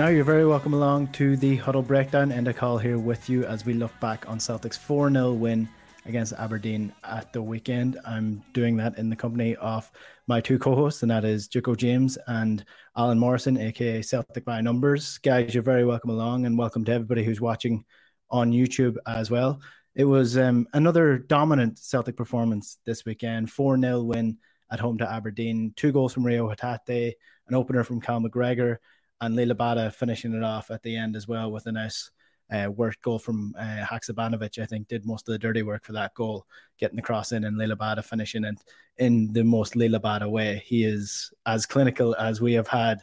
Now you're very welcome along to the Huddle Breakdown. and Enda Call here with you as we look back on Celtic's 4-0 win against Aberdeen at the weekend. I'm doing that in the company of my two co-hosts, and that is Joko James and Alan Morrison, aka Celtic by Numbers. Guys, you're very welcome along, and welcome to everybody who's watching on YouTube as well. It was um, another dominant Celtic performance this weekend. 4 0 win at home to Aberdeen. Two goals from Reo Hatate, an opener from Cal McGregor, and Liel Abada finishing it off at the end as well with a nice uh, work goal from uh, Haksabanovic, I think, did most of the dirty work for that goal, getting the cross in and Liel Abada finishing it in the most Liel Abada way. He is as clinical as we have had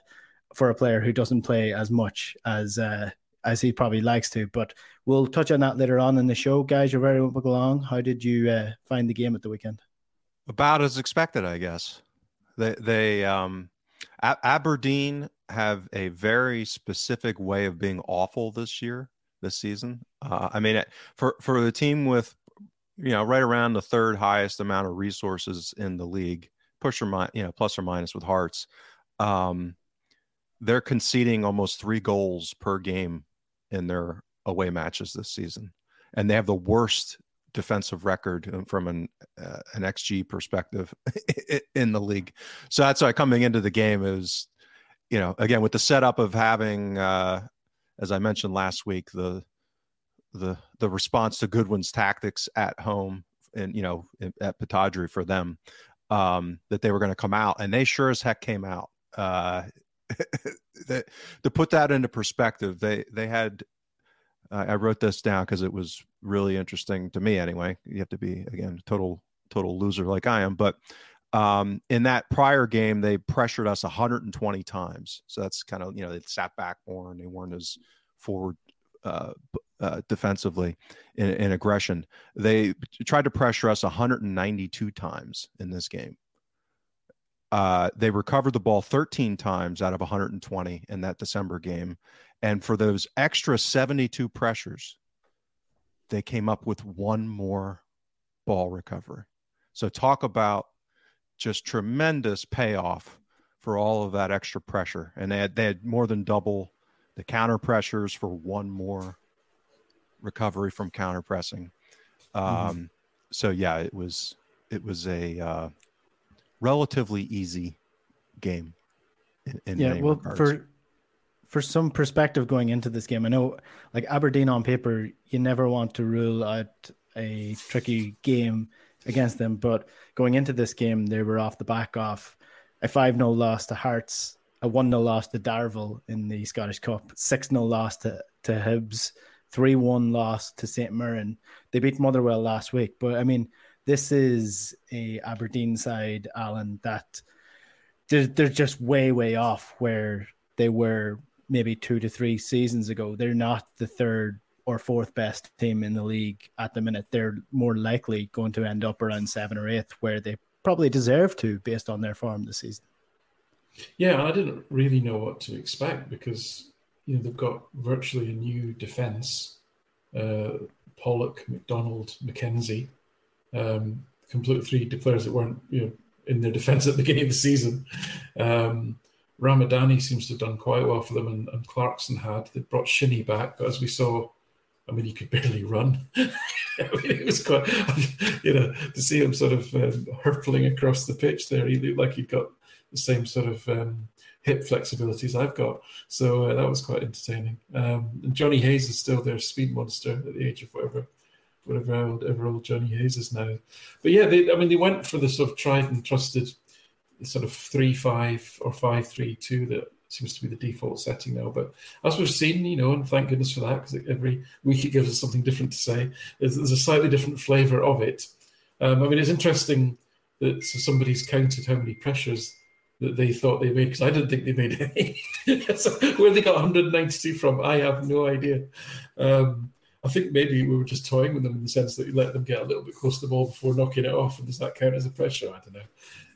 for a player who doesn't play as much as uh, as he probably likes to. But we'll touch on that later on in the show. Guys, you're very welcome along. How did you uh, find the game at the weekend? About as expected, I guess. They they um Aberdeen have a very specific way of being awful this year this season. Uh, I mean, for for the team with you know right around the third highest amount of resources in the league, push or minus, you know plus or minus with Hearts, um, they're conceding almost three goals per game in their away matches this season, and they have the worst defensive record uh, from an uh, an xG perspective in the league. So that's why coming into the game is, you know, again with the setup of having uh, as I mentioned last week, the the the response to Goodwin's tactics at home and you know at Pittodrie for them um, that they were going to come out, and they sure as heck came out. Uh, to put that into perspective, they they had. Uh, I wrote this down because it was really interesting to me. Anyway, you have to be again total total loser like I am, but um, in that prior game, they pressured us 120 times. So that's kind of, you know, they sat back more and they weren't as forward uh, uh, defensively in, in, aggression. They tried to pressure us 192 times in this game. Uh, they recovered the ball 13 times out of 120 in that December game. And for those extra 72 pressures, they came up with one more ball recovery. So talk about just tremendous payoff for all of that extra pressure. And they had, they had more than double the counter pressures for one more recovery from counter pressing. Um, mm-hmm. So yeah, it was it was a uh, relatively easy game. In, in yeah, well, regards. for for some perspective going into this game, I know like Aberdeen on paper, you never want to rule out a tricky game against them. But going into this game, they were off the back of a 5 0 loss to Hearts, a 1 0 loss to Darvel in the Scottish Cup, 6 0 loss to, to Hibs, 3 1 loss to St. Mirren. They beat Motherwell last week. But I mean, this is a Aberdeen side, Alan, that they're, they're just way, way off where they were maybe two to three seasons ago. They're not the third or fourth best team in the league at the minute, they're more likely going to end up around seven or eighth, where they probably deserve to based on their form this season. Yeah, I didn't really know what to expect because you know they've got virtually a new defense. Uh, Pollock, McDonald, McKenzie, um, completely three players that weren't you know in their defense at the beginning of the season. Um, Ramadani seems to have done quite well for them, and, and Clarkson had. They brought Shinnie back, but as we saw I mean, he could barely run. I mean, it was quite, you know, to see him sort of um, hurtling across the pitch there. He looked like he'd got the same sort of um, hip flexibilities I've got. So uh, that was quite entertaining. Um, and Jonny Hayes is still their speed monster at the age of whatever, whatever old, ever old Jonny Hayes is now. But yeah, they, I mean, they went for the sort of tried and trusted sort of three five or five three two that seems to be the default setting now. But as we've seen, you know, and thank goodness for that, because every week it gives us something different to say. There's, there's a slightly different flavour of it. Um, I mean, it's interesting that somebody's counted how many pressures that they thought they made, because I didn't think they made any. so where they got 192 from, I have no idea. Um, I think maybe we were just toying with them in the sense that you let them get a little bit close to the ball before knocking it off, and does that count as a pressure? I don't know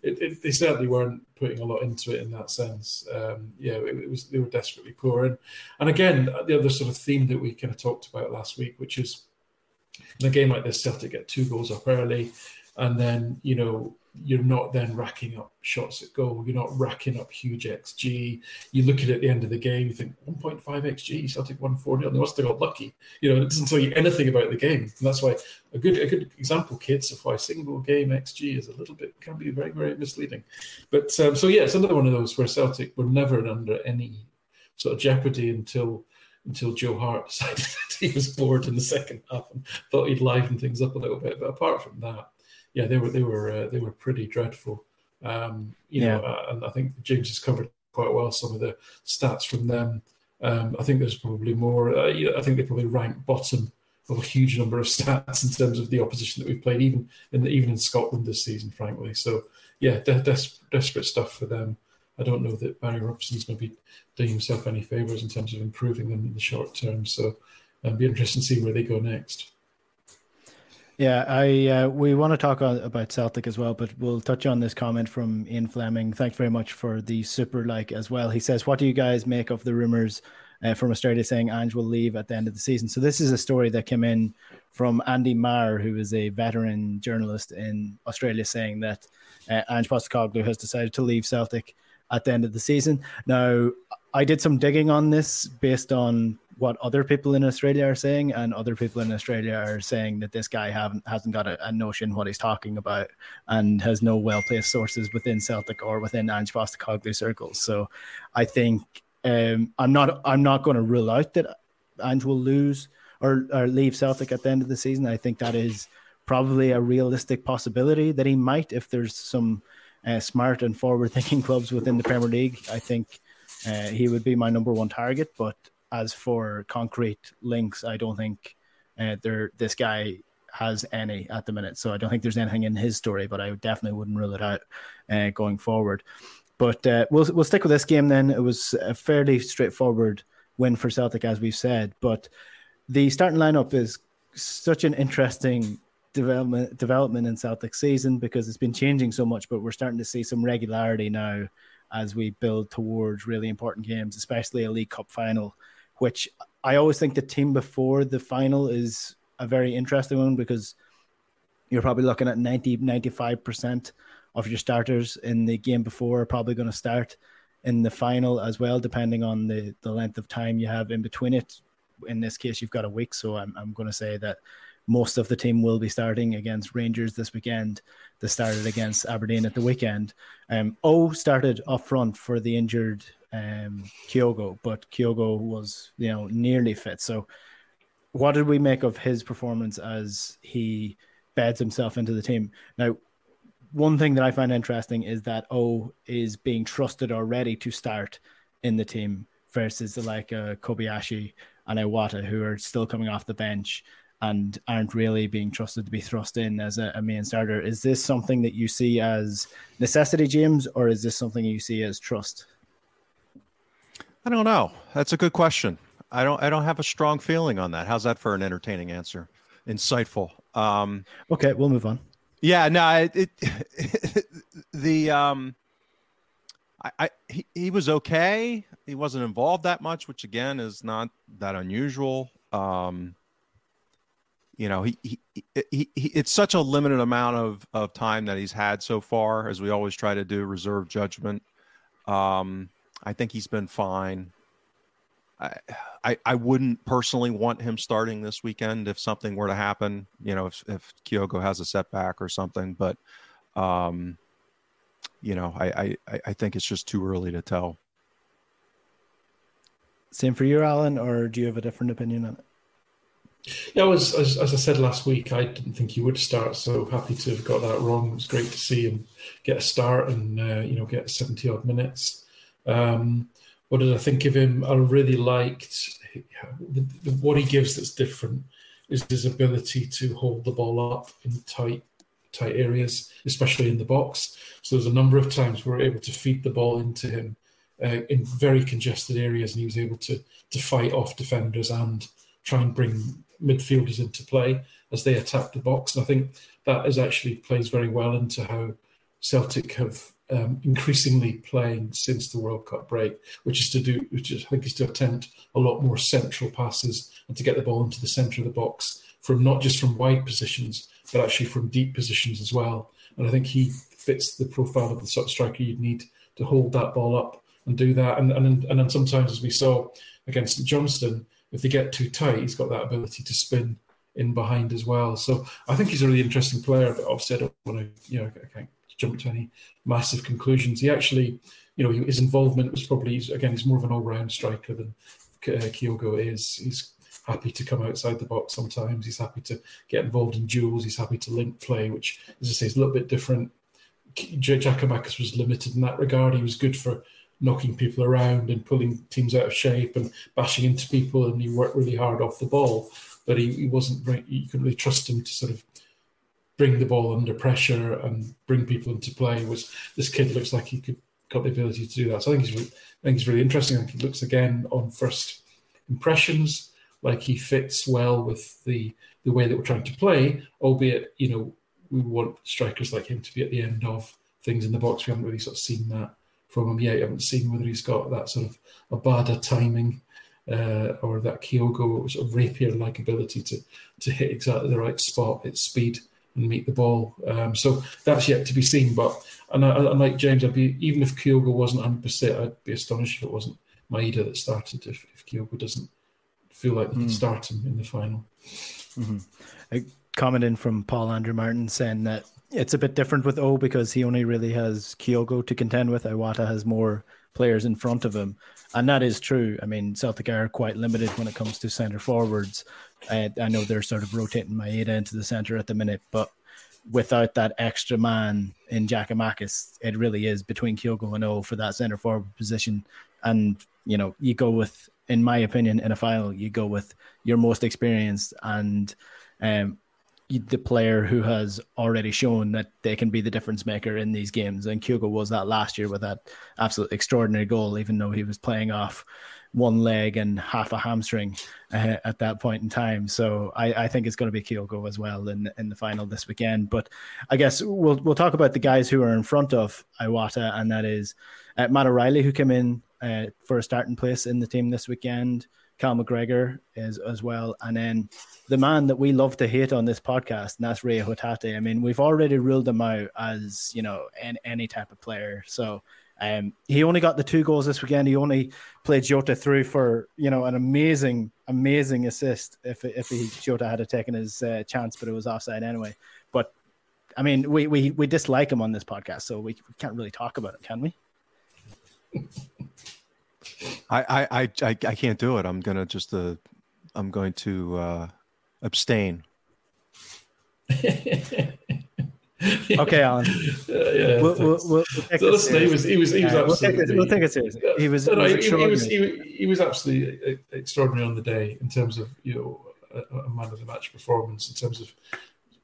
it, it, they certainly weren't putting a lot into it in that sense. Um, yeah, it, it, was they were desperately poor, and and again the other sort of theme that we kind of talked about last week, which is in a game like this, Celtic get two goals up early, and then you know you're not then racking up shots at goal. You're not racking up huge XG. You look at it at the end of the game, you think 1.5 XG, Celtic won 4 0. They must have got lucky. You know, it doesn't tell you anything about the game. And that's why a good a good example, kids, of why single game XG is a little bit, can be very, very misleading. But um, so, yeah, it's another one of those where Celtic were never under any sort of jeopardy until until Joe Hart decided that he was bored in the second half and thought he'd liven things up a little bit. But apart from that, yeah, they were they were uh, they were pretty dreadful. Um, you yeah. know, uh, and I think James has covered quite well some of the stats from them. Um, I think there's probably more. Uh, I think they probably rank bottom of a huge number of stats in terms of the opposition that we've played, even in the, even in Scotland this season, frankly. So yeah, de- des- desperate stuff for them. I don't know that Barry Robson's going to be doing himself any favours in terms of improving them in the short term. So it'll um, be interesting to see where they go next. Yeah, I uh, we want to talk about Celtic as well, but we'll touch on this comment from Ian Fleming. Thanks very much for the super like as well. He says, "What do you guys make of the rumors uh, from Australia saying Ange will leave at the end of the season?" So this is a story that came in from Andy Marr, who is a veteran journalist in Australia, saying that uh, Ange Postecoglou has decided to leave Celtic at the end of the season. Now, I did some digging on this based on what other people in Australia are saying, and other people in Australia are saying that this guy haven't hasn't got a, a notion what he's talking about, and has no well placed sources within Celtic or within Ange Postecoglou circles. So, I think um, I'm not I'm not going to rule out that Ange will lose or, or leave Celtic at the end of the season. I think that is probably a realistic possibility that he might if there's some uh, smart and forward thinking clubs within the Premier League. I think. Uh, he would be my number one target, but as for concrete links, I don't think uh, there this guy has any at the minute. So I don't think there's anything in his story, but I definitely wouldn't rule it out uh, going forward. But uh, we'll we'll stick with this game then. It was a fairly straightforward win for Celtic, as we've said. But the starting lineup is such an interesting development development in Celtic season because it's been changing so much. But we're starting to see some regularity now as we build towards really important games, especially a League Cup final which I always think the team before the final is a very interesting one because you're probably looking at 90 95% of your starters in the game before are probably going to start in the final as well depending on the the length of time you have in between it. In this case you've got a week so i'm, I'm going to say that most of the team will be starting against rangers this weekend they started against aberdeen at the weekend um o started up front for the injured um, Kyogo, but Kyogo was you know nearly fit. So, what did we make of his performance as he beds himself into the team? Now, one thing that I find interesting is that O is being trusted already to start in the team versus the like uh, Kobayashi and Iwata who are still coming off the bench and aren't really being trusted to be thrust in as a, a, main starter. Is this something that you see as necessity, James, or is this something you see as trust? I don't know. That's a good question. I don't. I don't have a strong feeling on that. How's that for an entertaining answer? Insightful. Um, okay, we'll move on. Yeah. No. It, it the um, I, I he, he was okay. He wasn't involved that much, which again is not that unusual. Um, you know, he, he, he, he, it's such a limited amount of, of time that he's had so far, as we always try to do, reserve judgment. Um, I think he's been fine. I, I, I wouldn't personally want him starting this weekend if something were to happen. You know, if if Kyogo has a setback or something, but um, you know, I, I I think it's just too early to tell. Same for you, Alan, or do you have a different opinion on it? Yeah, was, as, as I said last week, I didn't think he would start. So happy to have got that wrong. It was great to see him get a start and uh, you know get seventy odd minutes. Um, what did I think of him? I really liked the, the, what he gives. That's different is his ability to hold the ball up in tight tight areas, especially in the box. So there's a number of times we were able to feed the ball into him uh, in very congested areas, and he was able to to fight off defenders and try and bring midfielders into play as they attack the box. And I think that is actually plays very well into how Celtic have um, increasingly playing since the World Cup break, which is to do, which is, I think is to attempt a lot more central passes and to get the ball into the centre of the box from not just from wide positions, but actually from deep positions as well. And I think he fits the profile of the sort of striker you'd need to hold that ball up and do that. And and and then sometimes, as we saw against Johnstone, if they get too tight, he's got that ability to spin in behind as well. So I think he's a really interesting player. But obviously, I don't want to, you know, I can't jump to any massive conclusions. He actually, you know, his involvement was probably again, he's more of an all-round striker than uh, Kyogo is. He's happy to come outside the box sometimes. He's happy to get involved in duels. He's happy to link play, which, as I say, is a little bit different. Jack Giakoumakis was limited in that regard. He was good for knocking people around and pulling teams out of shape and bashing into people, and he worked really hard off the ball. But he, he wasn't. Right, you couldn't really trust him to sort of bring the ball under pressure and bring people into play. Was this kid looks like he could got the ability to do that? So I think he's. Really, I think he's really interesting. I think he looks again on first impressions like he fits well with the the way that we're trying to play. Albeit, you know, we want strikers like him to be at the end of things in the box. We haven't really sort of seen that from him yet. You haven't seen whether he's got that sort of a Abada timing uh, or that Kyogo sort of rapier-like ability to to hit exactly the right spot at speed and meet the ball. Um, so that's yet to be seen. But and, I, and like James, I'd be even if Kyogo wasn't 100, percent I'd be astonished if it wasn't Maeda that started. If, if Kyogo doesn't feel like they mm. can start him in the final. Mm-hmm. A comment in from Paul Andrew Martin saying that it's a bit different with O because he only really has Kyogo to contend with. Iwata has more players in front of him. And that is true. I mean, Celtic are quite limited when it comes to centre forwards. I, I know they're sort of rotating Maeda into the centre at the minute, but without that extra man in Giakoumakis, it really is between Kyogo and O for that centre forward position. And, you know, you go with, in my opinion, in a final, you go with your most experienced and um, the player who has already shown that they can be the difference maker in these games. And Kyogo was that last year with that absolute extraordinary goal, even though he was playing off one leg and half a hamstring uh, at that point in time. So I, I think it's going to be Kyogo as well in in the final this weekend. But I guess we'll we'll talk about the guys who are in front of Iwata, and that is uh, Matt O'Riley, who came in uh, for a starting place in the team this weekend. Cal McGregor is as well, and then the man that we love to hate on this podcast, and that's Ray Hatate. I mean, we've already ruled him out as you know any, any type of player. So um, he only got the two goals this weekend. He only played Jota through for you know an amazing, amazing assist. If if he Jota had taken his uh, chance, but it was offside anyway. But I mean, we we we dislike him on this podcast, so we, we can't really talk about it, can we? I, I, I, I can't do it. I'm gonna just uh, I'm going to uh, abstain. okay, Alan. Uh, yeah, we'll, we'll, we'll take so listen, he was he was he was absolutely. We'll take it, seriously. He was, no, he, he, was he, he, was absolutely extraordinary on the day in terms of you know a, a man of the match performance in terms of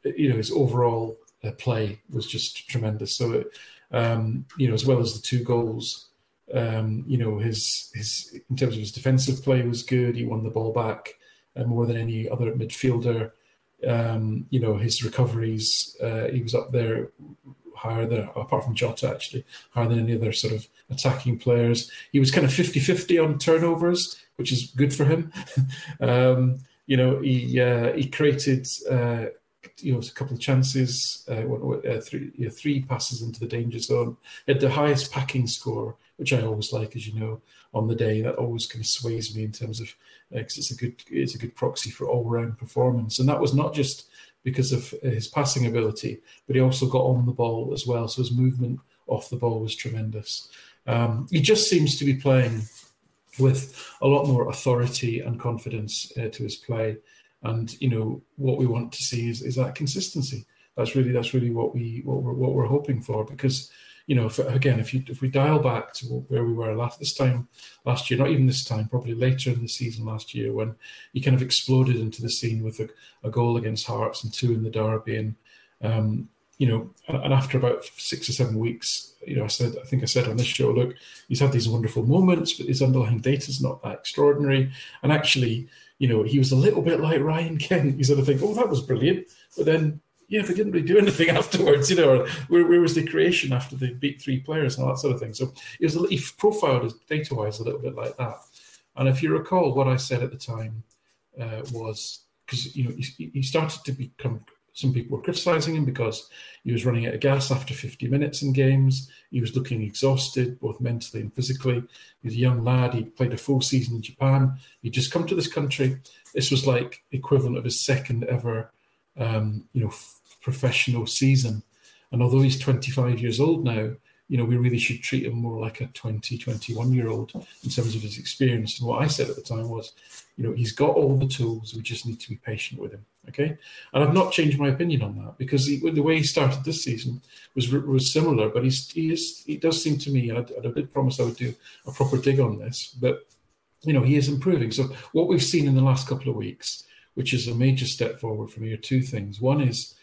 you know his overall uh, play was just tremendous. So um, you know as well as the two goals um, you know, his his in terms of his defensive play was good. He won the ball back uh, more than any other midfielder. Um, you know, his recoveries, uh, he was up there higher than, apart from Jota actually, higher than any other sort of attacking players. He was kind of 50-50 on turnovers, which is good for him. um, you know, he uh, he created uh, you know a couple of chances, uh, uh, three, you know, three passes into the danger zone. He had the highest packing score, which I always like, as you know, on the day. That always kind of sways me in terms of because uh, it's a good it's a good proxy for all round performance. And that was not just because of his passing ability, but he also got on the ball as well. So his movement off the ball was tremendous. Um, he just seems to be playing with a lot more authority and confidence uh, to his play. And you know what we want to see is, is that consistency. That's really that's really what we what we're what we're hoping for because you know if, again if you if we dial back to where we were last this time last year not even this time probably later in the season last year when he kind of exploded into the scene with a, a goal against Hearts and two in the derby and um, you know, and after about six or seven weeks, you know, I said, I think I said on this show, look, he's had these wonderful moments, but his underlying data is not that extraordinary. And actually, you know, he was a little bit like Ryan Kent. You sort of think, oh, that was brilliant. But then, yeah, they didn't really do anything afterwards, you know, or where, where was the creation after they beat three players and all that sort of thing. So he was he profiled as data wise a little bit like that. And if you recall, what I said at the time uh, was because, you know, he, he started to become some people were criticising him because he was running out of gas after 50 minutes in games. He was looking exhausted, both mentally and physically. He was a young lad. He played a full season in Japan. He'd just come to this country. This was like equivalent of his second ever, um, you know, professional season. And although he's 25 years old now, you know, we really should treat him more like a 20, 21 year old in terms of his experience. And what I said at the time was, you know, he's got all the tools. We just need to be patient with him. Okay, and I've not changed my opinion on that because he, the way he started this season was was similar, but he's, he is he does seem to me, and I, I did promise I would do a proper dig on this, but you know he is improving. So what we've seen in the last couple of weeks, which is a major step forward from here, two things. One is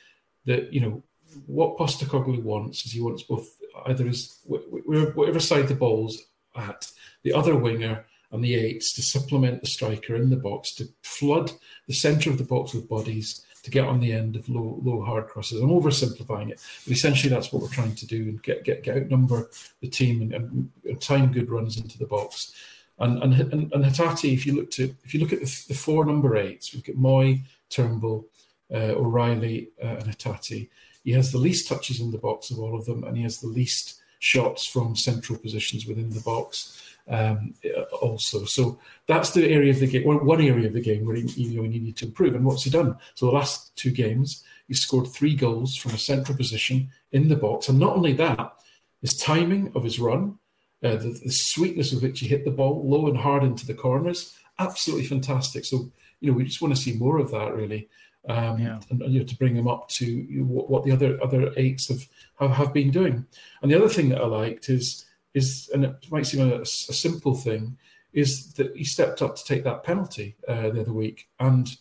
that you know what Postecoglou wants is he wants both either is whatever side the ball's at, the other winger and the eights to supplement the striker in the box to flood the centre of the box with bodies to get on the end of low low hard crosses. I'm oversimplifying it, but essentially that's what we're trying to do and get get, get outnumber the team and, and, and time good runs into the box. And and and, and Hatate, if you look to if you look at the, the four number eights, we've got Mooy, Turnbull, uh, O'Riley, uh, and Hatate. He has the least touches in the box of all of them, and he has the least shots from central positions within the box um, also. So that's the area of the game, one area of the game where he, you know, needed to improve. And what's he done? So the last two games, he scored three goals from a central position in the box. And not only that, his timing of his run, uh, the, the, sweetness with which he hit the ball low and hard into the corners, absolutely fantastic. So, you know, we just want to see more of that, really. Um, yeah. and, you know, to bring them up to what, what, the other other eights have, have have been doing. And the other thing that I liked is is, and it might seem a, a simple thing, is that he stepped up to take that penalty uh, the other week, and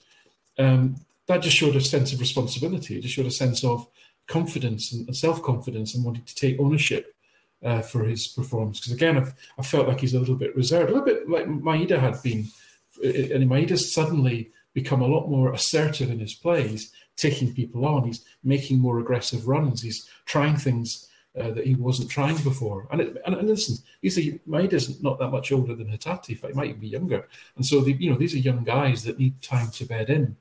um, that just showed a sense of responsibility. It just showed a sense of confidence and, and self confidence and wanting to take ownership uh, for his performance. Because again, I've, I felt like he's a little bit reserved, a little bit like Maeda had been, and Maeda's suddenly become a lot more assertive in his plays, taking people on. He's making more aggressive runs. He's trying things uh, that he wasn't trying before. And, it, and, and listen, these are Maeda's not that much older than Hatate. In he might be younger. And so, the, you know, these are young guys that need time to bed in.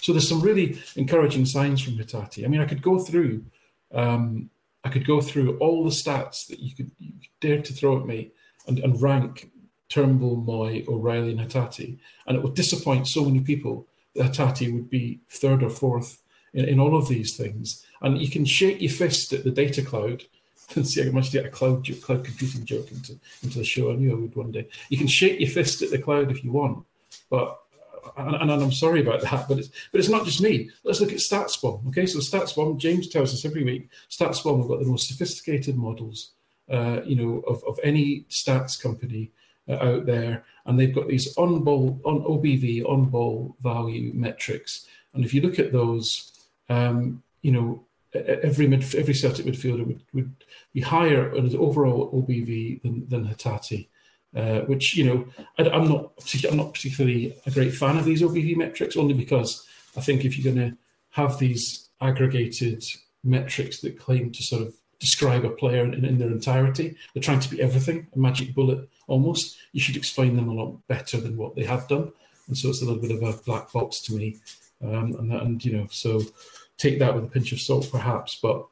So there's some really encouraging signs from Hatate. I mean, I could go through, um, I could go through all the stats that you could, you could dare to throw at me and, and rank Turnbull, Mooy, O'Riley, and Hatate, and it would disappoint so many people that Hatate would be third or fourth in, in all of these things. And you can shake your fist at the data cloud and see how much to get a cloud cloud computing joke into, into the show. I knew I would one day. You can shake your fist at the cloud if you want, but and, and, I'm sorry about that, but it's but it's not just me. Let's look at StatsBomb. Okay, so StatsBomb, James tells us every week, StatsBomb have got the most sophisticated models, uh, you know, of, of any stats company out there, and they've got these on ball, on OBV, on ball value metrics, and if you look at those, um, you know, every mid, every Celtic midfielder would, would be higher on his overall OBV than, than Hatate. Uh, which you know I, am not I'm not particularly a great fan of these OBV metrics only because I think if you're going to have these aggregated metrics that claim to sort of describe a player in, in, their entirety, they're trying to be everything, a magic bullet almost. You should explain them a lot better than what they have done, and so it's a little bit of a black box to me. um, and and you know, so take that with a pinch of salt, perhaps. But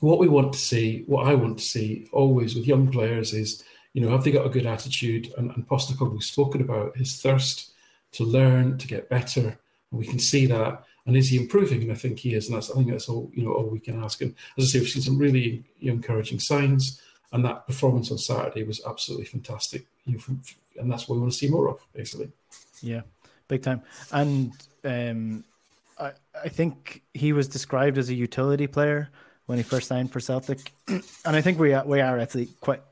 what we want to see, what I want to see, always with young players is, you know, have they got a good attitude? And, and Postecoglou's spoken about his thirst to learn, to get better, and we can see that. And is he improving? And I think he is. And that's I think that's all you know all we can ask. And as I say, we've seen some really encouraging signs. And that performance on Saturday was absolutely fantastic. And that's what we want to see more of, basically. Yeah, big time. And um, I, I think he was described as a utility player when he first signed for Celtic, and I think we are, we are actually quite.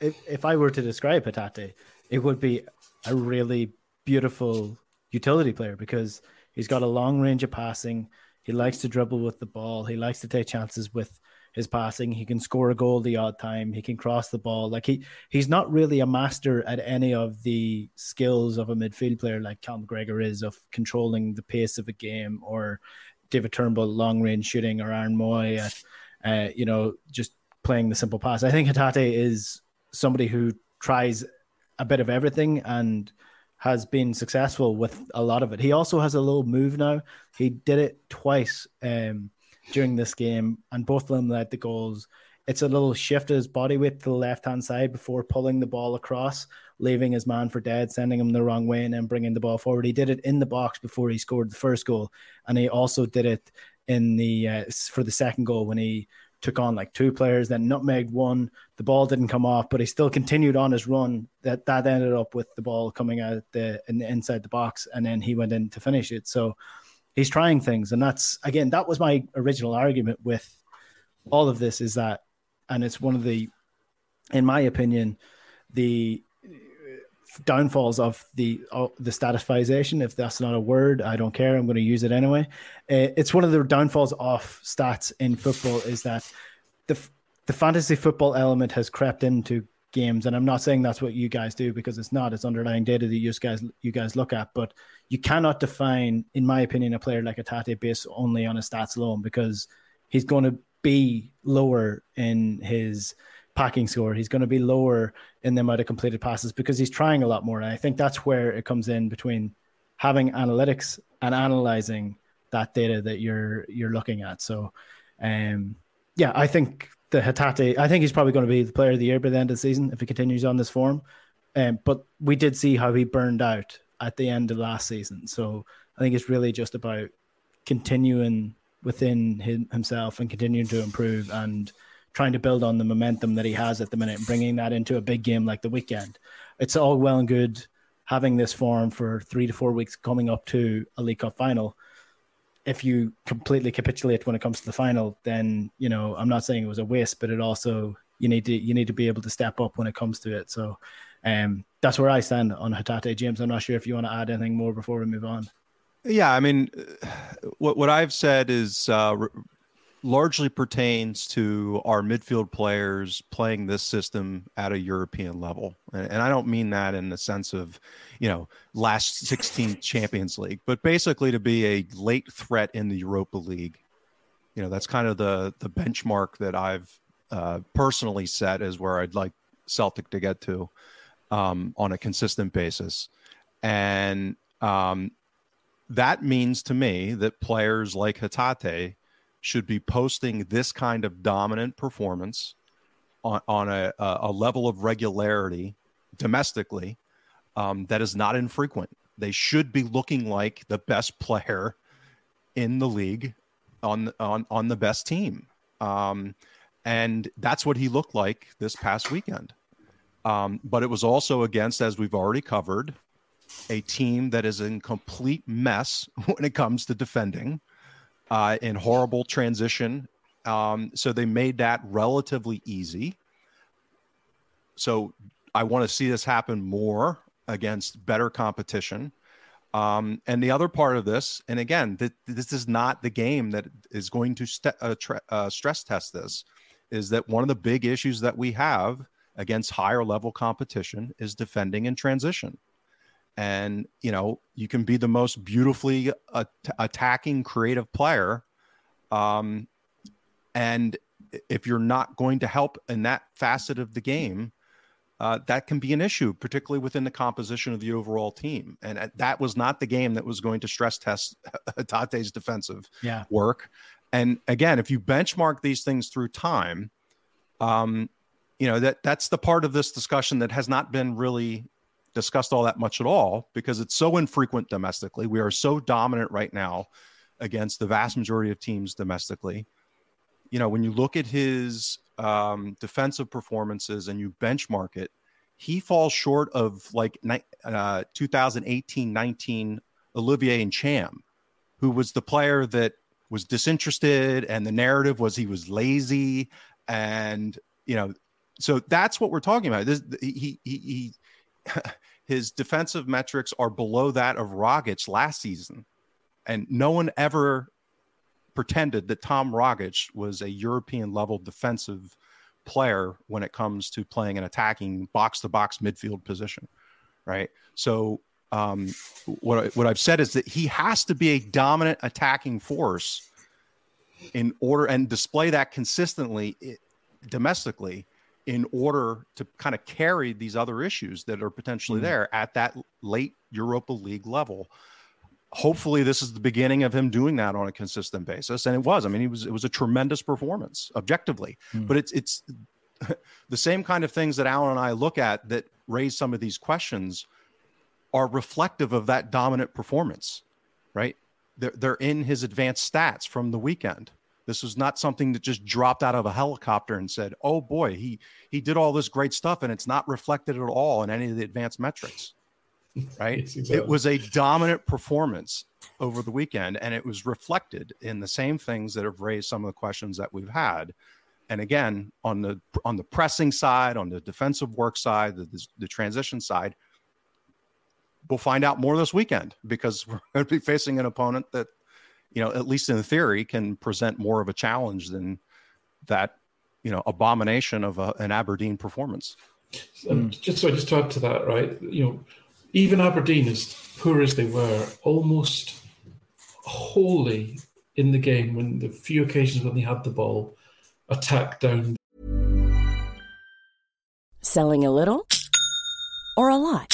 If, if I were to describe Hatate, it would be a really beautiful utility player because he's got a long range of passing. He likes to dribble with the ball. He likes to take chances with his passing. He can score a goal the odd time. He can cross the ball. Like he he's not really a master at any of the skills of a midfield player like Cal McGregor is of controlling the pace of a game or David Turnbull long range shooting or Aaron Mooy at uh, you know just playing the simple pass. I think Hatate is somebody who tries a bit of everything and has been successful with a lot of it. He also has a little move now. He did it twice. Um, during this game, and both of them led the goals. It's a little shift of his body weight to the left hand side before pulling the ball across, leaving his man for dead, sending him the wrong way, and then bringing the ball forward. He did it in the box before he scored the first goal, and he also did it in the uh, for the second goal when he took on like two players, then nutmegged one. The ball didn't come off, but he still continued on his run. That that ended up with the ball coming out the, in the inside the box, and then he went in to finish it. So he's trying things, and that's again that was my original argument with all of this is that, and it's one of the, in my opinion, the downfalls of the uh, the statisization. If that's not a word, I don't care. I'm going to use it anyway. Uh, it's one of the downfalls of stats in football is that the the fantasy football element has crept into games, and I'm not saying that's what you guys do because it's not. It's underlying data that you guys you guys look at, but you cannot define, in my opinion, a player like Hatate based only on his stats alone because he's going to be lower in his packing score. He's going to be lower in the amount of completed passes because he's trying a lot more. And I think that's where it comes in between having analytics and analyzing that data that you're you're looking at. So, um, yeah, I think the Hatate, I think he's probably going to be the player of the year by the end of the season if he continues on this form. Um, but we did see how he burned out at the end of last season. So I think it's really just about continuing within him, himself and continuing to improve and trying to build on the momentum that he has at the minute and bringing that into a big game like the weekend. It's all well and good having this form for three to four weeks coming up to a League Cup final if you completely capitulate when it comes to the final, then you know I'm not saying it was a waste, but it also you need to you need to be able to step up when it comes to it. So um, that's where I stand on Hatate James. I'm not sure if you want to add anything more before we move on. Yeah, I mean, what what I've said is uh, largely pertains to our midfield players playing this system at a European level. And, and, I don't mean that in the sense of, you know, last 16 Champions League, but basically to be a late threat in the Europa League. You know, that's kind of the the benchmark that I've uh, personally set as where I'd like Celtic to get to um, on a consistent basis. And um, that means to me that players like Hatate should be posting this kind of dominant performance on, on a, a level of regularity domestically um, that is not infrequent. They should be looking like the best player in the league on on on the best team, um, and that's what he looked like this past weekend. Um, but it was also against, as we've already covered, a team that is in complete mess when it comes to defending uh, in horrible transition. Um, so they made that relatively easy. So I want to see this happen more against better competition. Um, and the other part of this, and again, th- this is not the game that is going to st- uh, tra- uh, stress test this, is that one of the big issues that we have against higher level competition is defending in transition and you know you can be the most beautifully at- attacking creative player um, and if you're not going to help in that facet of the game uh, that can be an issue, particularly within the composition of the overall team. And uh, that was not the game that was going to stress test Tate's defensive yeah. work. And again, if you benchmark these things through time, um, you know that that's the part of this discussion that has not been really discussed all that much at all because it's so infrequent domestically. We are so dominant right now against the vast majority of teams domestically. You know, when you look at his um, defensive performances and you benchmark it, he falls short of like uh, 2018 19 Olivier Ntcham, who was the player that was disinterested and the narrative was he was lazy and you know so that's what we're talking about this he he, he his defensive metrics are below that of Rogic last season and no one ever pretended that Tom Rogic was a European level defensive player when it comes to playing an attacking box to box midfield position, right? So um, what what I've said is that he has to be a dominant attacking force in order and display that consistently domestically in order to kind of carry these other issues that are potentially mm-hmm. there at that late Europa League level. Hopefully this is the beginning of him doing that on a consistent basis and it was. I mean he was it was a tremendous performance objectively. Mm. but it's it's the same kind of things that alan and i look at that raise some of these questions are reflective of that dominant performance right? They're, they're in his advanced stats from the weekend this was not something that just dropped out of a helicopter and said oh boy he he did all this great stuff and it's not reflected at all in any of the advanced metrics right? exactly. It was a dominant performance over the weekend, and it was reflected in the same things that have raised some of the questions that we've had. And again, on the on the pressing side, on the defensive work side, the, the, the transition side, we'll find out more this weekend because we're going to be facing an opponent that, you know, at least in theory, can present more of a challenge than that, you know, abomination of a, an Aberdeen performance. Um, just so I just to add to that, right? You know, even Aberdeen, as poor as they were, almost wholly in the game when the few occasions when they had the ball, attacked down. Selling a little or a lot?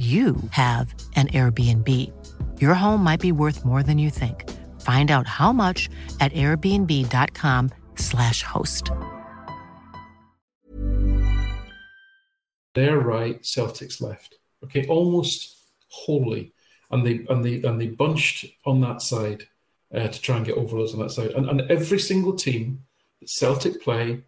you have an Airbnb. Your home might be worth more than you think. Find out how much at airbnb.com/slash host. They're right, Celtics left. Okay, almost wholly. and they and they and they bunched on that side uh, to try and get overloads on that side. And, and every single team that Celtic play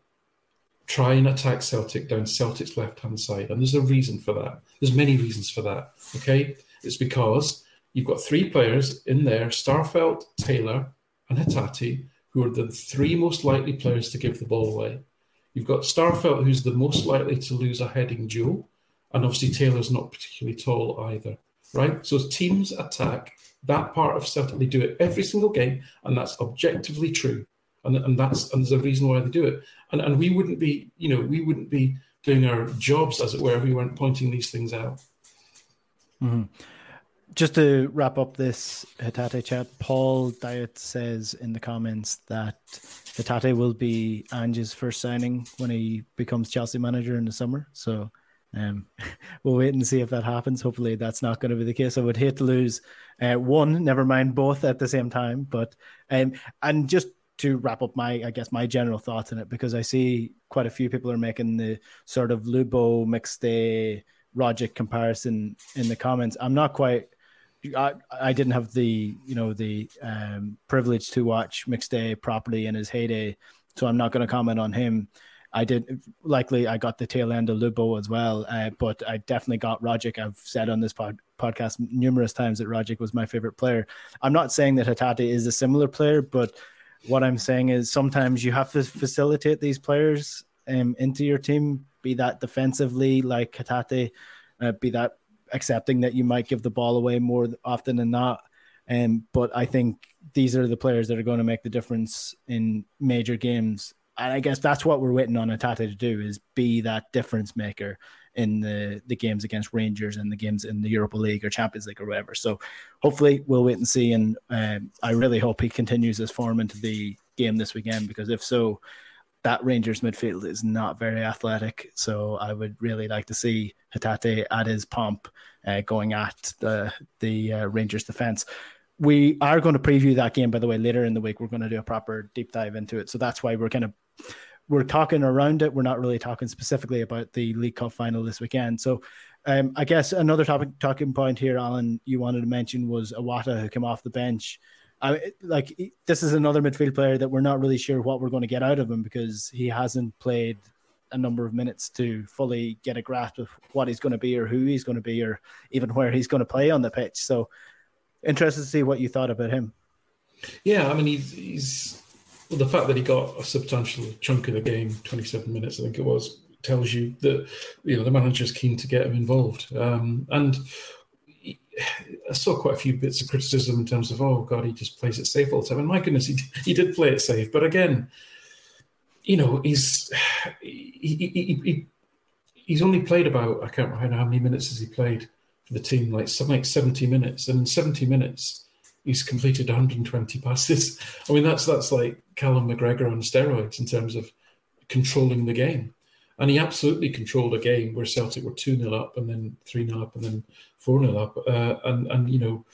try and attack Celtic down Celtic's left hand side, and there's a reason for that. There's many reasons for that. Okay, it's because you've got three players in there: Starfelt, Taylor, and Hatate, who are the three most likely players to give the ball away. You've got Starfelt, who's the most likely to lose a heading duel, and obviously Taylor's not particularly tall either, right? So teams attack that part of Celtic. They do it every single game, and that's objectively true, and, and that's and there's a reason why they do it. And and we wouldn't be, you know, we wouldn't be doing our jobs as it were if we weren't pointing these things out. Mm-hmm just to wrap up this Hatate chat, Paul Diet says in the comments that Hatate will be Ange's first signing when he becomes Chelsea manager in the summer. So um, we'll wait and see if that happens. Hopefully, that's not going to be the case. I would hate to lose uh, one, never mind both at the same time. But um, and just to wrap up my, I guess, my general thoughts on it, because I see quite a few people are making the sort of Lubo McStay Rogic comparison in the comments. I'm not quite I, I didn't have the you know the um, privilege to watch McStay properly in his heyday, so I'm not going to comment on him. I did likely I got the tail end of Lubo as well, uh, but I definitely got Rogic. I've said on this pod, podcast numerous times that Rogic was my favorite player. I'm not saying that Hatate is a similar player, but what I'm saying is sometimes you have to facilitate these players um, into your team, be that defensively like Hatate, uh, be that accepting that you might give the ball away more often than not. Um, but I think these are the players that are going to make the difference in major games. And I guess that's what we're waiting on Hatate to do is be that difference maker in the, the games against Rangers and the games in the Europa League or Champions League or whatever. So hopefully we'll wait and see. And um, I really hope he continues his form into the game this weekend because if so, that Rangers midfield is not very athletic. So I would really like to see Hatate at his pomp uh, going at the the uh, Rangers defense. We are going to preview that game, by the way, later in the week. We're going to do a proper deep dive into it. So that's why we're kind of we're talking around it. We're not really talking specifically about the League Cup final this weekend. So um, I guess another topic talking point here, Alan, you wanted to mention was Iwata who came off the bench. I like this is another midfield player that we're not really sure what we're going to get out of him because he hasn't played a number of minutes to fully get a grasp of what he's going to be or who he's going to be or even where he's going to play on the pitch. So interested to see what you thought about him. Yeah, I mean he's, he's the fact that he got a substantial chunk of the game, 27 minutes I think it was, tells you that you know the manager's keen to get him involved. Um, and I saw quite a few bits of criticism in terms of, oh God, he just plays it safe all the time. And my goodness, he, he did play it safe. But again, you know, he's he, he, he, he's only played about I can't remember how many minutes has he played for the team, like something like seventy minutes, and in seventy minutes he's completed 120 passes. I mean, that's that's like Callum McGregor on steroids in terms of controlling the game. And he absolutely controlled a game where Celtic were 2 0 up and then 3 0 up and then 4 0 up. Uh, and, and, you know,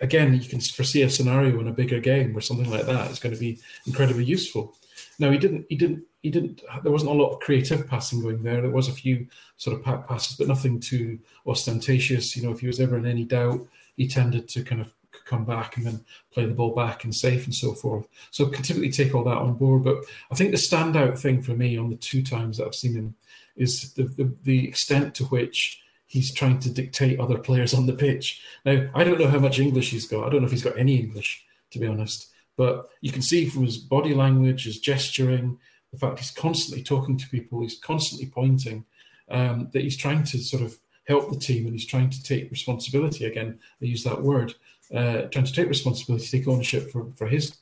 again, you can foresee a scenario in a bigger game where something like that is going to be incredibly useful. Now, he didn't, he didn't, he didn't, there wasn't a lot of creative passing going there. There was a few sort of pack passes, but nothing too ostentatious. You know, if he was ever in any doubt, he tended to kind of come back and then play the ball back and safe and so forth. So can typically take all that on board. But I think the standout thing for me on the two times that I've seen him is the, the, the extent to which he's trying to dictate other players on the pitch. Now, I don't know how much English he's got. I don't know if he's got any English, to be honest. But you can see from his body language, his gesturing, the fact he's constantly talking to people, he's constantly pointing, um, that he's trying to sort of help the team and he's trying to take responsibility. Again, I use that word uh, trying to take responsibility, take ownership for, for his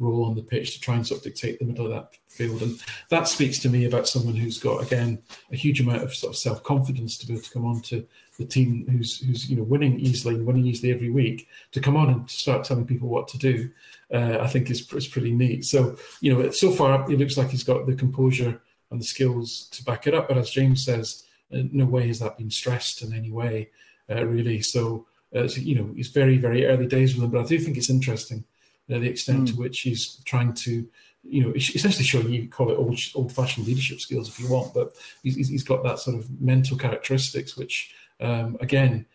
role on the pitch to try and sort of dictate the middle of that field. And that speaks to me about someone who's got, again, a huge amount of sort of self confidence to be able to come on to the team who's, who's you know, winning easily and winning easily every week, to come on and start telling people what to do, uh, I think is, is pretty neat. So, you know, so far it looks like he's got the composure and the skills to back it up. But as James says, in no way has that been stressed in any way, uh, really. So, uh, so, you know, it's very, very early days with him, but I do think it's interesting uh, the extent mm. to hmm. which he's trying to, you know, essentially showing you call it old, old-fashioned leadership skills if you want, but he's, he's got that sort of mental characteristics, which, um, again,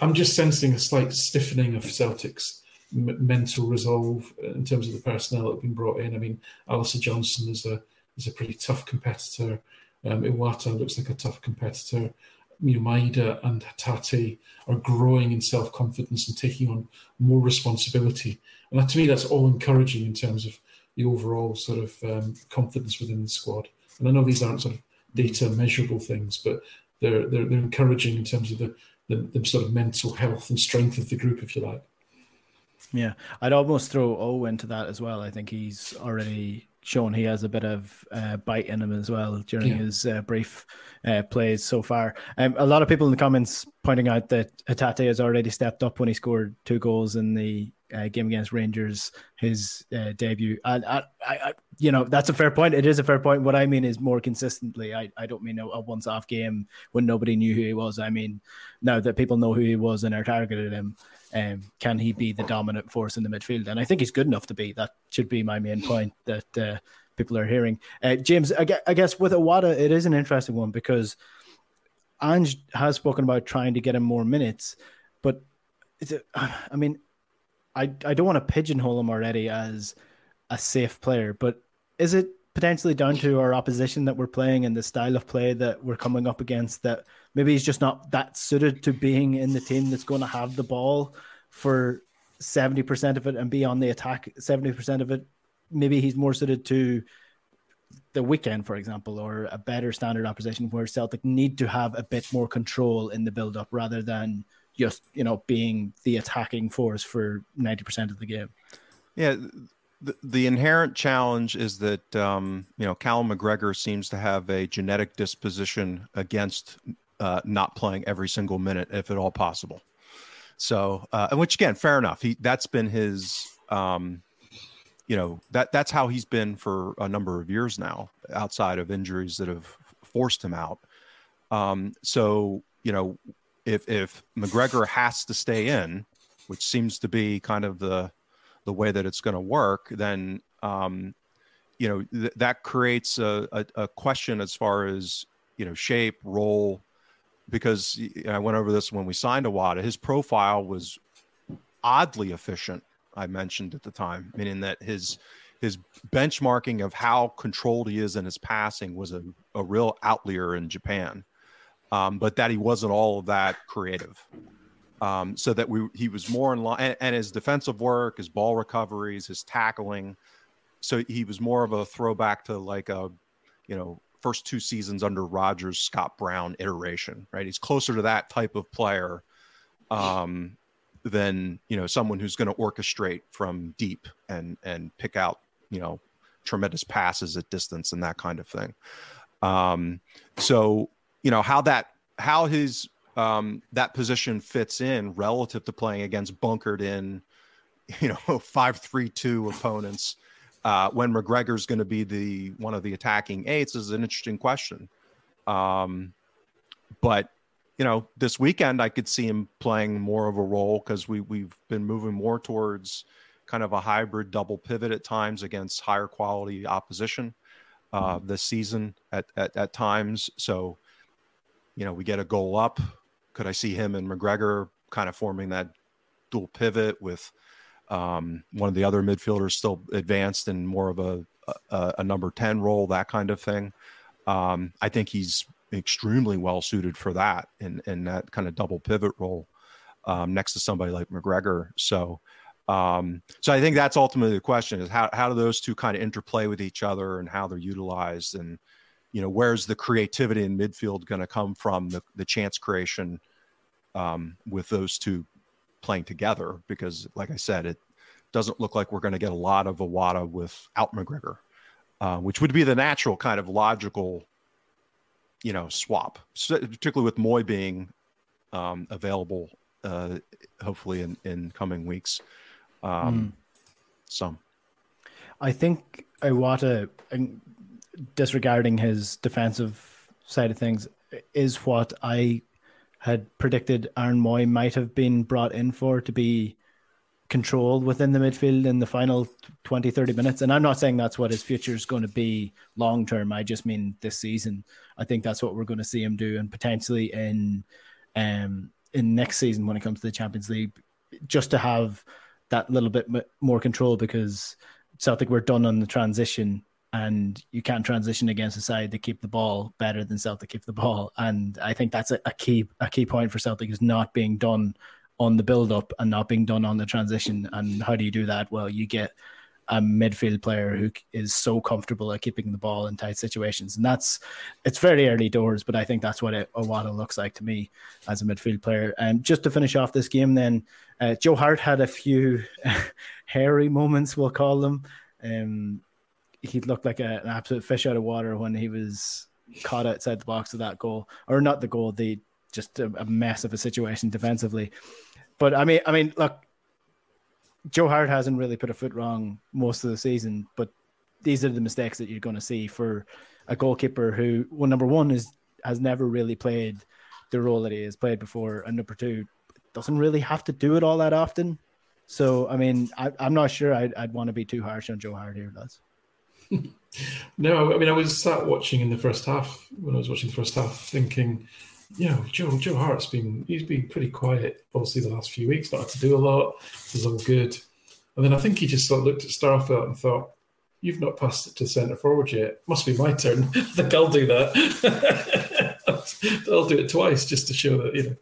I'm just sensing a slight stiffening of Celtic's m- mental resolve in terms of the personnel that have been brought in. I mean, Alistair Johnston is a is a pretty tough competitor. Um, Iwata looks like a tough competitor. You and Hatate are growing in self confidence and taking on more responsibility. And that, to me, that's all encouraging in terms of the overall sort of um, confidence within the squad. And I know these aren't sort of data measurable things, but they're they're, they're encouraging in terms of the, the, the sort of mental health and strength of the group, if you like. Yeah, I'd almost throw O into that as well. I think he's already shown he has a bit of uh, bite in him as well during yeah. his uh, brief uh, plays so far. Um, a lot of people in the comments pointing out that Hatate has already stepped up when he scored two goals in the uh, game against Rangers, his uh, debut. And I, I, I, you know, that's a fair point. It is a fair point. What I mean is more consistently. I, I don't mean a, a once-off game when nobody knew who he was. I mean now that people know who he was and are targeted him. Um, can he be the dominant force in the midfield? And I think he's good enough to be. That should be my main point that uh, people are hearing. Uh, James, I guess, with Iwata, it is an interesting one because Ange has spoken about trying to get him more minutes, but it's a, I mean, I I don't want to pigeonhole him already as a safe player, but is it potentially down to our opposition that we're playing and the style of play that we're coming up against that maybe he's just not that suited to being in the team that's going to have the ball for 70% of it and be on the attack 70% of it. Maybe he's more suited to the weekend for example or a better standard opposition where celtic need to have a bit more control in the build up rather than just you know being the attacking force for 90% of the game. Yeah the, the inherent challenge is that um, you know Callum McGregor seems to have a genetic disposition against uh, not playing every single minute if at all possible. So, uh, which again, fair enough. He that's been his, um, you know, that that's how he's been for a number of years now, outside of injuries that have forced him out. Um, so, you know, if if McGregor has to stay in, which seems to be kind of the the way that it's going to work, then um, you know th- that creates a, a, a, question as far as you know shape, role, because I went over this when we signed Iwata. His profile was oddly efficient. I mentioned at the time, meaning that his his benchmarking of how controlled he is in his passing was a, a real outlier in Japan, um, but that he wasn't all of that creative um, so that we he was more in line and, and, his defensive work, his ball recoveries, his tackling. So he was more of a throwback to like a, you know, first two seasons under Rodgers, Scott Brown iteration, right? He's closer to that type of player um, than you know someone who's going to orchestrate from deep and and pick out you know tremendous passes at distance and that kind of thing. Um, so you know how that how his um, that position fits in relative to playing against bunkered in, you know, five three two opponents. Uh, when McGregor's going to be the one of the attacking eights is an interesting question. Um, but you know, this weekend I could see him playing more of a role because we we've been moving more towards kind of a hybrid double pivot at times against higher quality opposition uh, this season at, at at times. So, you know, we get a goal up, could I see him and McGregor kind of forming that dual pivot with um, one of the other midfielders still advanced in more of a, a, a number 10 role, that kind of thing. Um, I think he's extremely well suited for that in, in that kind of double pivot role um, next to somebody like McGregor. So, um, so I think that's ultimately the question is how, how do those two kind of interplay with each other and how they're utilized and, you know, where's the creativity in midfield going to come from the, the chance creation um, with those two playing together? Because, like I said, it doesn't look like we're going to get a lot of Iwata without McGregor, uh, which would be the natural kind of logical, you know, swap, so, particularly with Mooy being um, available, uh, hopefully in, in coming weeks. Um, mm. Some. I think Iwata, disregarding his defensive side of things, is what I had predicted Aaron Mooy might have been brought in for to be controlled within the midfield in the final 20, 30 minutes. And I'm not saying that's what his future is going to be long term. I just mean this season. I think that's what we're going to see him do and potentially in um in next season when it comes to the Champions League, just to have that little bit more control because Celtic were done on the transition and you can't transition against a side that keep the ball better than Celtic keep the ball. And I think that's a, a key a key point for Celtic is not being done on the build up and not being done on the transition. And how do you do that? Well, you get a midfield player who is so comfortable at keeping the ball in tight situations. And that's it's very early doors, but I think that's what it, Iwata looks like to me as a midfield player. And just to finish off this game, then uh, Joe Hart had a few hairy moments, we'll call them. Um, he looked like a, an absolute fish out of water when he was caught outside the box of that goal, or not the goal, the just a, a mess of a situation defensively. But I mean, I mean, look, Joe Hart hasn't really put a foot wrong most of the season, but these are the mistakes that you're going to see for a goalkeeper who, well, number one is has never really played the role that he has played before, and number two doesn't really have to do it all that often. So, I mean, I, am not sure I'd, I'd, want to be too harsh on Joe Hart here, does. No, I mean, I was sat watching in the first half when I was watching the first half, thinking you know, Joe Joe Hart's been he's been pretty quiet obviously the last few weeks, not had to do a lot. This is all good. And then I think he just sort of looked at Starfelt and thought, You've not passed it to centre forward yet. Must be my turn. I think I'll do that. I'll do it twice just to show that, you know,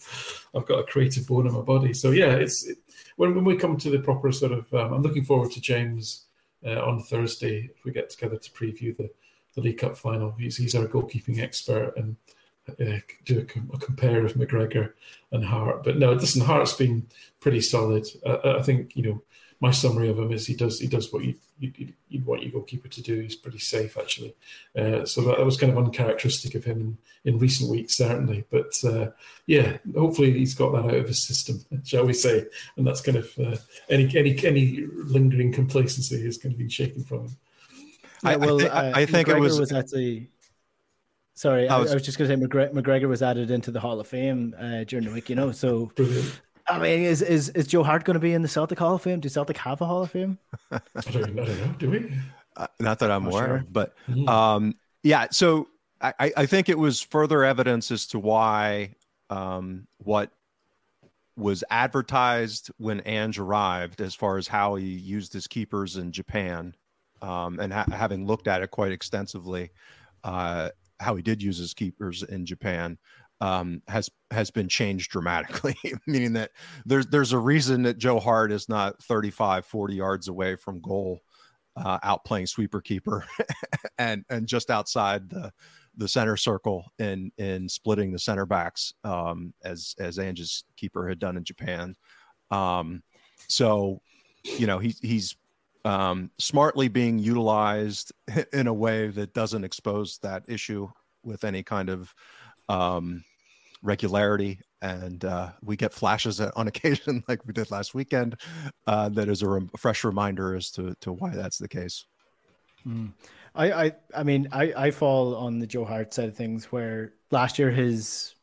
I've got a creative bone in my body. So yeah, it's it, when, when we come to the proper sort of um, I'm looking forward to James uh, on Thursday if we get together to preview the, the League Cup final. He's he's our goalkeeping expert and uh, do a, a, compare of McGregor and Hart. But no, listen, Hart's been pretty solid. Uh, I think you know my summary of him is he does he does what you you would want your goalkeeper to do. He's pretty safe actually. Uh, so that, that, was kind of uncharacteristic of him in, in recent weeks certainly. But uh, yeah, hopefully he's got that out of his system, shall we say? And that's kind of uh, any any any lingering complacency has kind of been shaken from him. Yeah, well, I, I, I think McGregor it was, was actually Sorry, I was, I was just going to say McGregor, McGregor, was added into the Hall of Fame uh, during the week. You know, so Brilliant. I mean, is is is Joe Hart going to be in the Celtic Hall of Fame? Do Celtic have a Hall of Fame? I, don't, I don't know. Do we? Uh, not that I'm aware, sure. but mm-hmm. um, yeah. So I, I think it was further evidence as to why um, what was advertised when Ange arrived, as far as how he used his keepers in Japan, um, and ha- having looked at it quite extensively, uh, how he did use his keepers in Japan um, has has been changed dramatically, meaning that there's there's a reason that Joe Hart is not 35, 40 yards away from goal, uh, out playing sweeper keeper, and and just outside the the center circle in in splitting the center backs um, as as Ange's keeper had done in Japan. Um, so, you know, he, he's um, smartly being utilized in a way that doesn't expose that issue with any kind of um, regularity. And uh, we get flashes on occasion, like we did last weekend, uh, that is a, re- fresh reminder as to, to why that's the case. Mm. I, I, I mean, I, I fall on the Joe Hart side of things where last year his,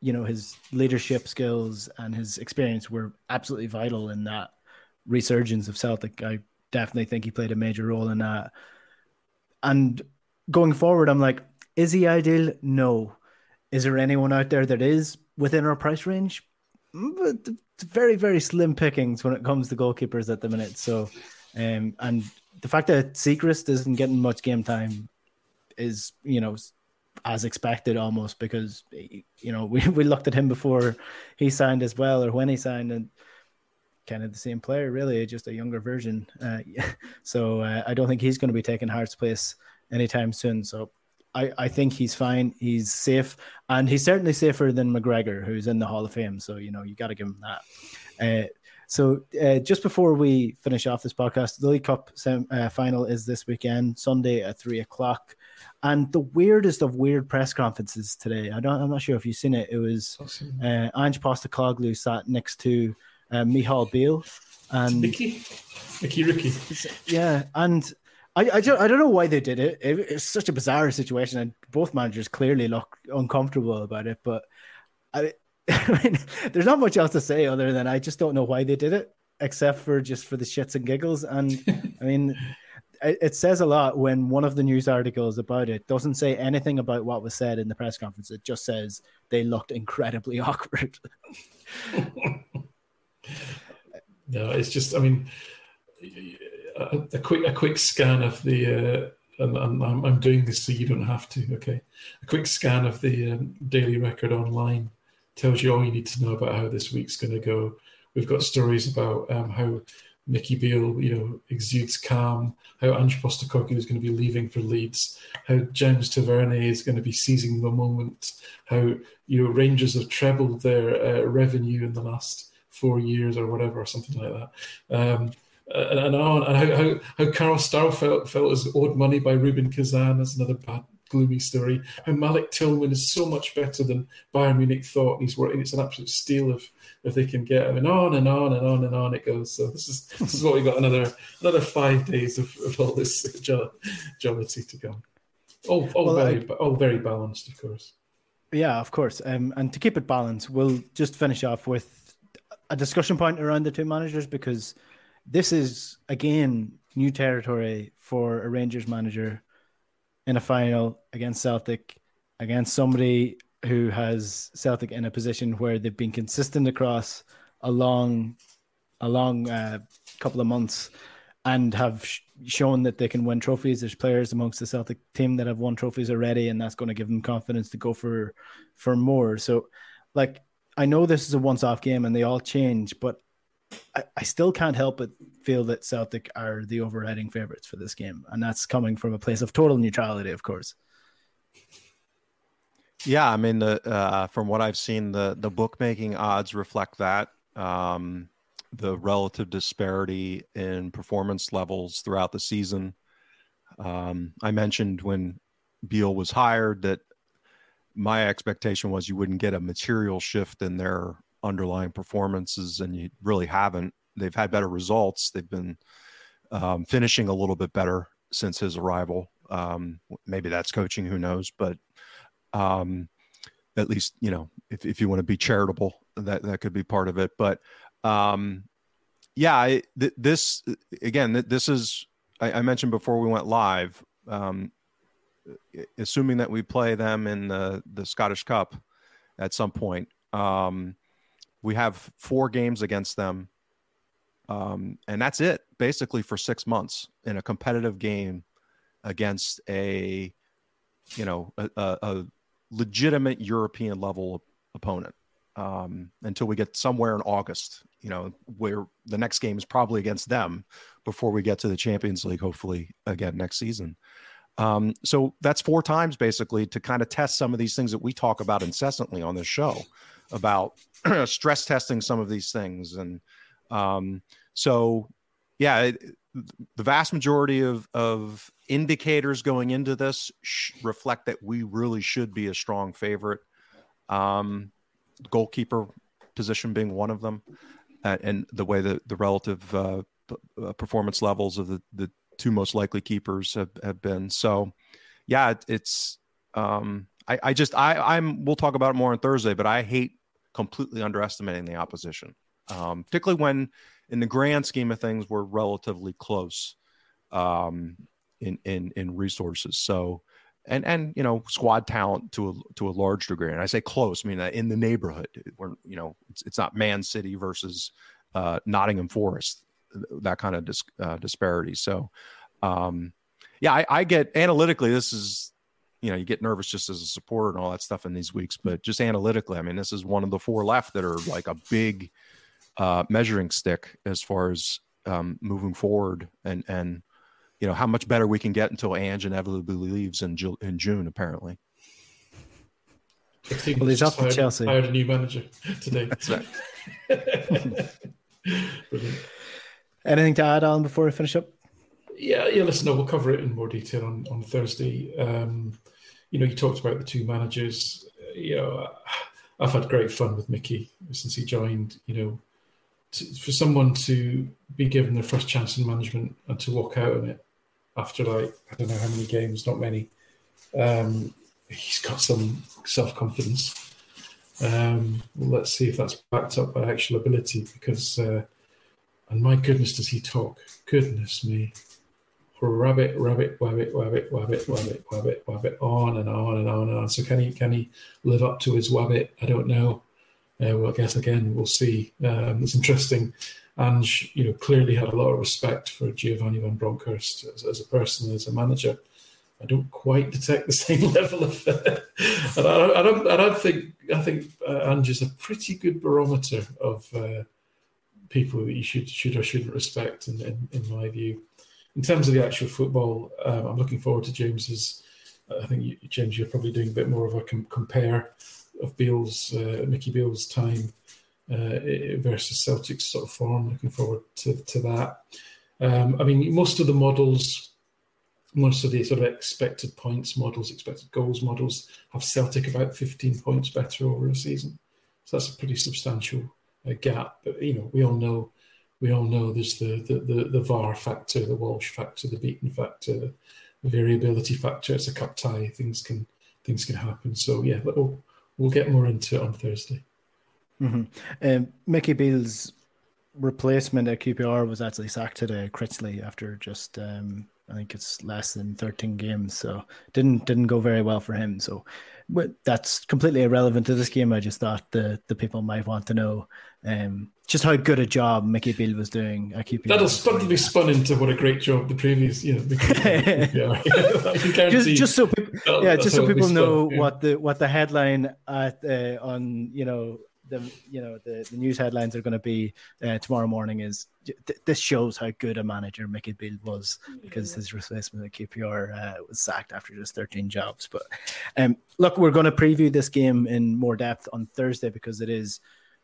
you know, his leadership skills and his experience were absolutely vital in that resurgence of Celtic. I definitely think he played a major role in that. And going forward, I'm like, is he ideal? No. Is there anyone out there that is within our price range? Mm, but very, very slim pickings when it comes to goalkeepers at the minute. So, um, and the fact that Siegrist isn't getting much game time is, you know, as expected almost because, you know, we, we looked at him before he signed as well or when he signed and kind of the same player, really, just a younger version. Uh, so uh, I don't think he's going to be taking Hart's place anytime soon. So I, I think he's fine. He's safe, and he's certainly safer than McGregor, who's in the Hall of Fame. So you know you got to give him that. Uh, so uh, just before we finish off this podcast, the League Cup sem- uh, final is this weekend, Sunday at three o'clock. And the weirdest of weird press conferences today. I don't. I'm not sure if you've seen it. It was uh, Ange Postecoglou sat next to uh, Michael Beale and Mickey, Mickey Ricky. Yeah, and I, I, don't, I don't know why they did it. it. It's such a bizarre situation, and both managers clearly look uncomfortable about it. But I, I mean, there's not much else to say other than I just don't know why they did it, except for just for the shits and giggles. And I mean, it says a lot when one of the news articles about it doesn't say anything about what was said in the press conference. It just says they looked incredibly awkward. no, it's just. I mean, a, quick a quick scan of the. Uh, and, I'm, I'm, doing this so you don't have to. Okay, a quick scan of the um, Daily Record online tells you all you need to know about how this week's going to go. We've got stories about um, how Mickey Beale, you know, exudes calm, how Ange Postecoglou is going to be leaving for Leeds, how James Tavernier is going to be seizing the moment, how, you know, Rangers have trebled their uh, revenue in the last four years or whatever, or something like that. Um, and, and on, and how, how, how Carl Starfelt felt as owed money by Rubin Kazan. That's another bad gloomy story. How Malik Tillman is so much better than Bayern Munich thought. He's working. It's an absolute steal if if they can get him. And on and on and on and on it goes. So this is this is what we got another another five days of, of all this jollity to come. All, all well, very I, all very balanced, of course. Yeah, of course. Um, and to keep it balanced, we'll just finish off with a discussion point around the two managers because this is again new territory for a Rangers manager in a final against Celtic, against somebody who has Celtic in a position where they've been consistent across a long, a long uh, couple of months, and have sh- shown that they can win trophies. There's players amongst the Celtic team that have won trophies already, and that's going to give them confidence to go for for more. So, like, I know this is a once-off game, and they all change, but I, I still can't help but feel that Celtic are the overriding favourites for this game, and that's coming from a place of total neutrality, of course. Yeah, I mean, the, uh, from what I've seen, the the bookmaking odds reflect that. Um, the relative disparity in performance levels throughout the season. Um, I mentioned when Beale was hired that my expectation was you wouldn't get a material shift in their underlying performances, and you really haven't. They've had better results. They've been um, finishing a little bit better since his arrival. Um, maybe that's coaching, who knows? But um, at least you know if, if you want to be charitable, that that could be part of it. But um, yeah, I, th- this again, th- this is I, I, mentioned before we went live. Um, assuming that we play them in the the Scottish Cup at some point. Um, we have four games against them, um, and that's it basically for six months in a competitive game against a, you know, a, a, legitimate European level opponent. Um, until we get somewhere in August, you know, where the next game is probably against them before we get to the Champions League, hopefully again next season. Um, so that's four times basically to kind of test some of these things that we talk about incessantly on this show about stress testing some of these things. And um, so, yeah, it, the vast majority of, of indicators going into this sh- reflect that we really should be a strong favorite. Um, goalkeeper position being one of them, uh, and the way that the relative uh, p- uh, performance levels of the, the two most likely keepers have, have been. So, yeah, it, it's. Um, I, I just I I'm we'll talk about it more on Thursday, but I hate completely underestimating the opposition, um, particularly when, in the grand scheme of things, we're relatively close um, in in in resources. So, and and you know, squad talent to a to a large degree. And I say close, I mean uh, in the neighborhood. We're you know, it's it's not Man City versus uh, Nottingham Forest, that kind of dis, uh, disparity. So, um, yeah, I, I get analytically this is you know you get nervous just as a supporter and all that stuff in these weeks but just analytically i mean this is one of the four left that are like a big uh, measuring stick as far as um, moving forward and and you know how much better we can get until Ange inevitably leaves in Ju- in June apparently. Well, he's off to Chelsea. Hired a new manager today. That's right. Anything to add on before we finish up? Yeah, yeah. Listen, no, we'll cover it in more detail on on Thursday. Um, you know, you talked about the two managers. You know, I've had great fun with Mickey since he joined. You know, to, for someone to be given their first chance in management and to walk out on it after like I don't know how many games, not many. Um, he's got some self confidence. Um, let's see if that's backed up by actual ability because, uh, and my goodness, does he talk? Goodness me. Rabbit, rabbit, rabbit, rabbit, rabbit, rabbit, rabbit, rabbit, on and on and on and on. So can he can he live up to his wabbit? I don't know. Uh, well, I guess again we'll see. Um, it's interesting. And you know, clearly had a lot of respect for Giovanni van Bronckhorst as, as a person, as a manager. I don't quite detect the same level of. and I, I, don't. I don't think. I think uh, Ange is a pretty good barometer of uh, people that you should should or shouldn't respect, in, in, in my view in terms of the actual football, um, I'm looking forward to James's. I think you, James, you're probably doing a bit more of a com- compare of Beale's, uh, Mickey Beale's time uh, versus Celtic's sort of form. Looking forward to, to that. Um, I mean, most of the models, most of the sort of expected points models, expected goals models, have Celtic about 15 points better over a season. So that's a pretty substantial uh, gap. But you know, we all know we all know there's the, the, the, the VAR factor, the Walsh factor, the Beaton factor, the, the variability factor. It's a cup tie. Things can things can happen. So yeah, we'll, we'll get more into it on Thursday. Mm-hmm. Um, Mickey Beale's replacement at QPR was actually sacked today, Critchley, after just um, I think it's less than 13 games, so didn't didn't go very well for him. So that's completely irrelevant to this game. I just thought the the people might want to know um, just how good a job Mickey Beale was doing. I keep that'll probably be spun into what a great job the previous, you know, just, just so people, yeah, just so people know yeah. what the what the headline at uh, on you know the you know the, the news headlines are going to be uh, tomorrow morning is th- this shows how good a manager Mickey Beale was because his replacement at QPR uh, was sacked after just 13 jobs. But um, look, we're going to preview this game in more depth on Thursday because it is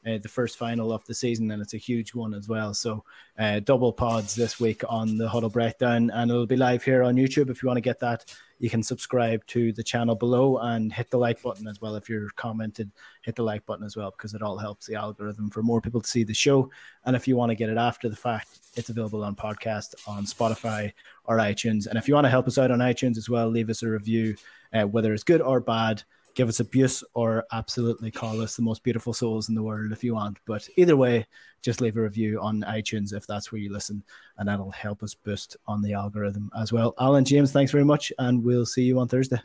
uh, the first final of the season, and it's a huge one as well. So, uh, double pods this week on the Huddle Breakdown, and it'll be live here on YouTube. If you want to get that, you can subscribe to the channel below and hit the like button as well. If you're commented, hit the like button as well because it all helps the algorithm for more people to see the show. And if you want to get it after the fact, it's available on podcast on Spotify or iTunes. And if you want to help us out on iTunes as well, leave us a review, uh, whether it's good or bad give us abuse or absolutely call us the most beautiful souls in the world if you want. But either way, just leave a review on iTunes if that's where you listen, and that'll help us boost on the algorithm as well. Alan James, thanks very much, and we'll see you on Thursday.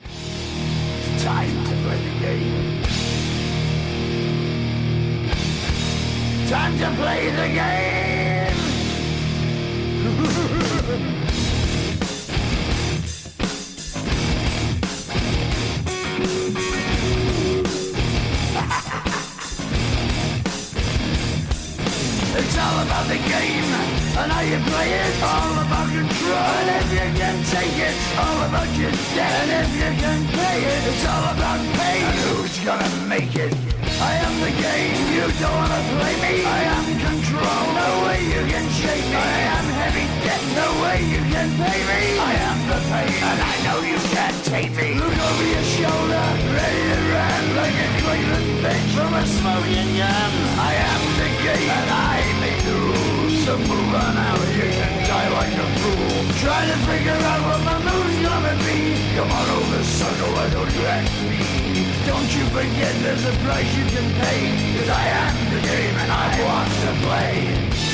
Time to play the game. Time to play the game. all about the game and how you play it. All about control. And if you can take it, all about your debt. And if you can pay it, it's all about pain. And who's gonna make it? I am the game. You don't wanna play me. I am control. No way you can shake me. I am heavy debt. No way you can pay me. I am the pain, and I know you can't take me. Look over your shoulder, ready to run like a Cleveland bitch from a smoking gun. I am the game, and I may lose. So move on out. You can die like a fool. Trying to figure out what my move's gonna be. Come on over, sucker. Why don't you ask me? Don't you forget there's a price you can pay. Cause I am the game and I want to play.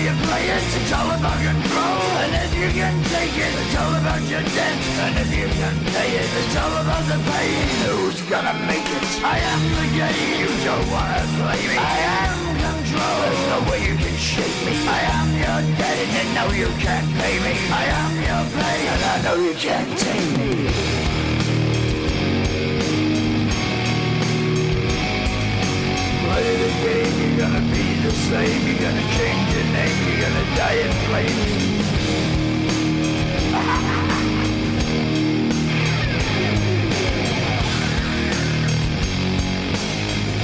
You play it It's all about control And if you can't wanna play me. I am control It's no way you can shake me. I am your dead and no you can't pay me. I am your player and I know you can't take me. play the game, you're gonna be the same You're gonna change your name, you're gonna die in flames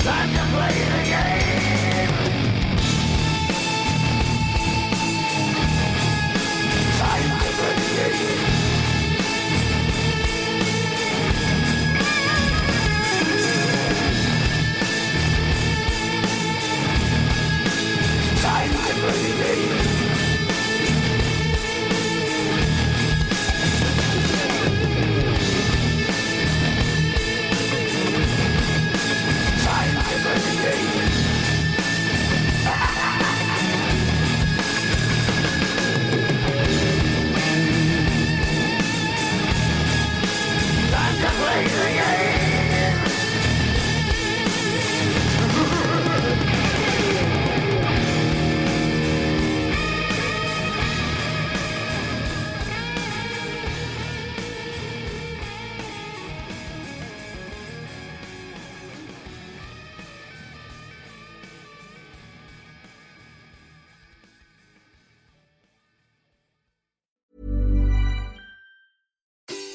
Time to play the game Time to play the game. Friday.